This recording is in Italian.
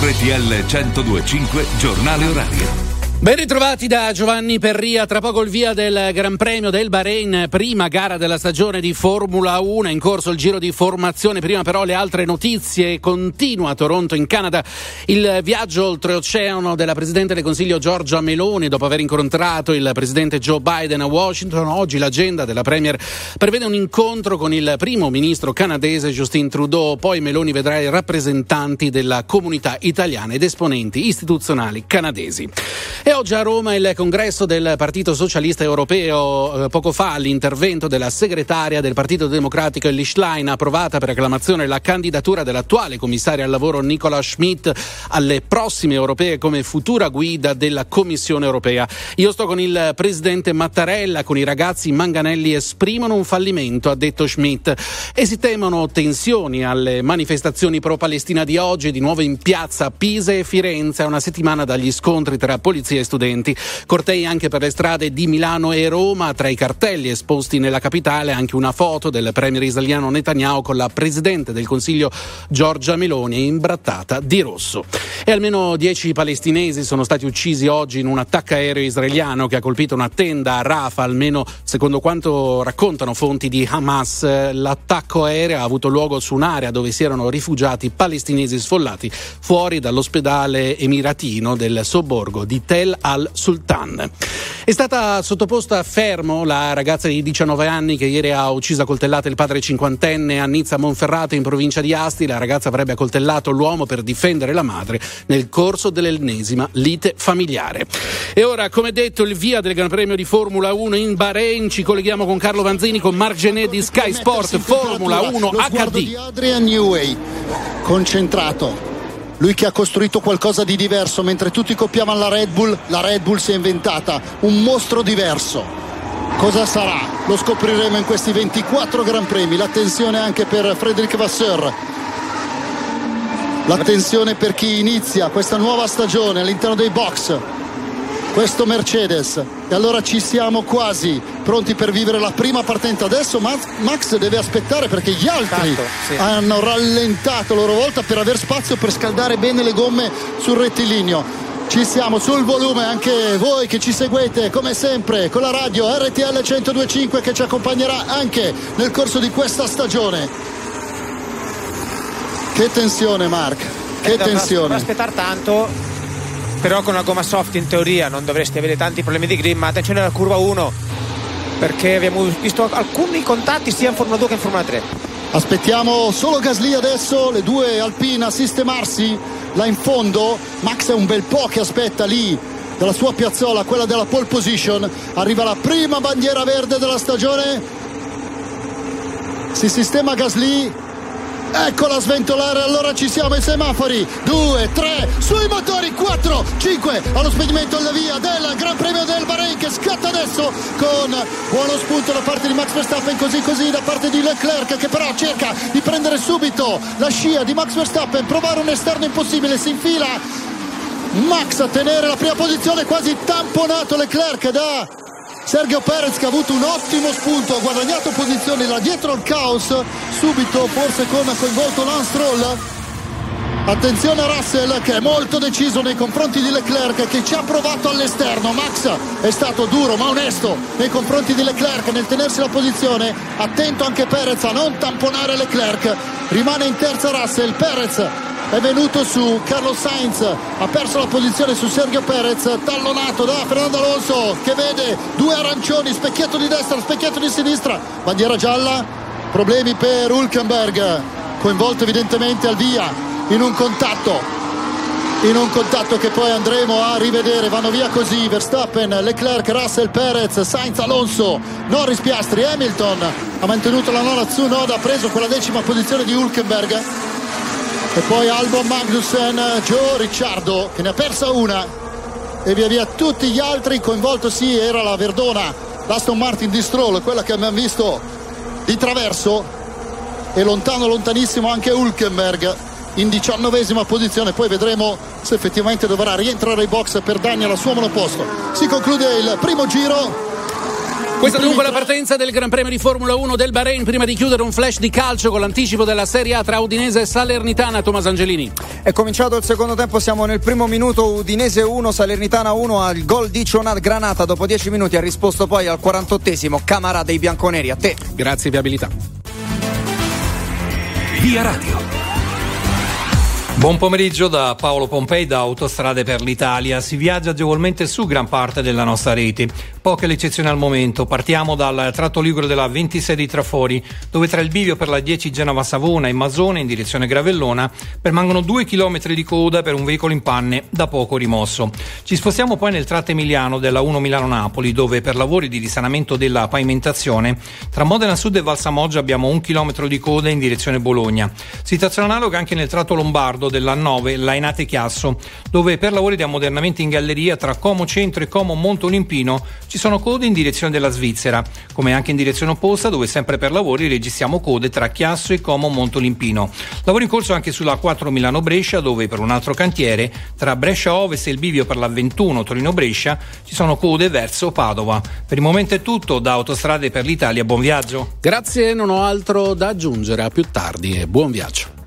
RTL 1025 Giornale Orario. Ben ritrovati da Giovanni Perria, tra poco il via del Gran Premio del Bahrain, prima gara della stagione di Formula 1, in corso il giro di formazione, prima però le altre notizie, continua a Toronto in Canada il viaggio oltreoceano della Presidente del Consiglio Giorgia Meloni. Dopo aver incontrato il Presidente Joe Biden a Washington, oggi l'agenda della Premier prevede un incontro con il primo ministro canadese Justin Trudeau, poi Meloni vedrà i rappresentanti della comunità italiana ed esponenti istituzionali canadesi. E oggi a Roma il congresso del Partito Socialista Europeo. Eh, poco fa l'intervento della segretaria del Partito Democratico Ellie Schlein approvata per acclamazione la candidatura dell'attuale commissario al lavoro Nicola Schmidt alle prossime europee come futura guida della Commissione europea. Io sto con il presidente Mattarella, con i ragazzi Manganelli esprimono un fallimento, ha detto Schmidt, e si temono tensioni alle manifestazioni pro-Palestina di oggi, di nuovo in piazza Pisa e Firenze, una settimana dagli scontri tra polizia e studenti. Cortei anche per le strade di Milano e Roma, tra i cartelli esposti nella capitale anche una foto del premier israeliano Netanyahu con la presidente del Consiglio Giorgia Meloni imbrattata di rosso. E almeno dieci palestinesi sono stati uccisi oggi in un attacco aereo israeliano che ha colpito una tenda a Rafah, almeno secondo quanto raccontano fonti di Hamas. L'attacco aereo ha avuto luogo su un'area dove si erano rifugiati palestinesi sfollati fuori dall'ospedale emiratino del sobborgo di Tel Abdel al-Sultan. È stata sottoposta a fermo la ragazza di 19 anni che ieri ha ucciso a coltellate il padre cinquantenne a Nizza Monferrato in provincia di Asti. La ragazza avrebbe accoltellato l'uomo per difendere la madre nel corso dell'ennesima lite familiare. E ora, come detto, il via del Gran Premio di Formula 1 in Bahrain. Ci colleghiamo con Carlo Vanzini con Margenet di Sky Sport Formula 1 HD. Adrian Newey, concentrato, lui che ha costruito qualcosa di diverso, mentre tutti copiavano la Red Bull, la Red Bull si è inventata un mostro diverso. Cosa sarà? Lo scopriremo in questi 24 Gran Premi. L'attenzione anche per Frederic Vasseur. L'attenzione per chi inizia questa nuova stagione all'interno dei box questo Mercedes. E allora ci siamo quasi pronti per vivere la prima partenza. Adesso Max deve aspettare perché gli altri Tanto, sì. hanno rallentato a loro volta per aver spazio per scaldare bene le gomme sul rettilineo. Ci siamo sul volume anche voi che ci seguete come sempre con la radio RTL 1025 che ci accompagnerà anche nel corso di questa stagione. Che tensione Mark. Che eh, tensione. non aspettare tanto però con la gomma soft in teoria non dovresti avere tanti problemi di grip ma attenzione alla curva 1 perché abbiamo visto alcuni contatti sia in Formula 2 che in Formula 3 aspettiamo solo Gasly adesso le due Alpine a sistemarsi là in fondo. Max è un bel po' che aspetta lì dalla sua piazzola quella della pole position. Arriva la prima bandiera verde della stagione. Si sistema Gasly eccola sventolare allora ci siamo ai semafori. 2, 3, sui motori 4, 5 allo spegnimento alla via del Gran Premio del Bahrain che scatta adesso con buono spunto da parte di Max Verstappen così così da parte di Leclerc che però cerca di prendere subito la scia di Max Verstappen provare un esterno impossibile si infila. Max a tenere la prima posizione quasi tamponato Leclerc da Sergio Perez che ha avuto un ottimo spunto, ha guadagnato posizioni là dietro al caos, subito forse con coinvolto Lance Stroll. Attenzione a Russell che è molto deciso nei confronti di Leclerc che ci ha provato all'esterno. Max è stato duro ma onesto nei confronti di Leclerc nel tenersi la posizione. Attento anche Perez a non tamponare Leclerc. Rimane in terza Russell. Perez è venuto su Carlos Sainz ha perso la posizione su Sergio Perez tallonato da Fernando Alonso che vede due arancioni specchietto di destra specchietto di sinistra. Bandiera gialla problemi per Hulkenberg coinvolto evidentemente al via in un contatto in un contatto che poi andremo a rivedere. Vanno via così Verstappen, Leclerc, Russell, Perez Sainz, Alonso, Norris, Piastri Hamilton. Ha mantenuto la nona Tsunoda ha preso quella decima posizione di Hulkenberg e poi Albon Magnussen, Joe Ricciardo che ne ha persa una. E via via tutti gli altri coinvolto sì era la Verdona l'Aston Martin di Stroll quella che abbiamo visto di traverso. E lontano lontanissimo anche Hulkenberg in diciannovesima posizione. Poi vedremo se effettivamente dovrà rientrare ai box per danni al suo monoposto. Si conclude il primo giro Questa dunque la partenza del Gran Premio di Formula 1 del Bahrain. Prima di chiudere un flash di calcio con l'anticipo della Serie A tra Udinese e Salernitana. Tomas Angelini. È cominciato il secondo tempo, siamo nel primo minuto. Udinese 1, Salernitana 1 al gol di Cionat Granata. Dopo 10 minuti ha risposto poi al 48esimo Camara dei bianconeri. A te. Grazie, viabilità. Via Radio. Buon pomeriggio da Paolo Pompei da Autostrade per l'Italia. Si viaggia agevolmente su gran parte della nostra rete. Poche le eccezioni al momento. Partiamo dal tratto ligure della 26 di Trafori, dove tra il bivio per la 10 Genova-Savona e Masone in direzione Gravellona permangono due chilometri di coda per un veicolo in panne da poco rimosso. Ci spostiamo poi nel tratto emiliano della 1 Milano-Napoli, dove per lavori di risanamento della pavimentazione tra Modena Sud e Valsamoggia abbiamo un chilometro di coda in direzione Bologna. Situazione analoga anche nel tratto lombardo della 9 Lainate Chiasso, dove per lavori di ammodernamento in galleria tra Como Centro e Como Monte Olimpino ci sono code in direzione della Svizzera, come anche in direzione opposta dove sempre per lavori registriamo code tra Chiasso e Como Monte Olimpino. Lavori in corso anche sulla 4 Milano Brescia dove per un altro cantiere tra Brescia Ovest e il bivio per la 21 Torino Brescia ci sono code verso Padova. Per il momento è tutto da Autostrade per l'Italia, buon viaggio. Grazie, non ho altro da aggiungere, a più tardi e buon viaggio.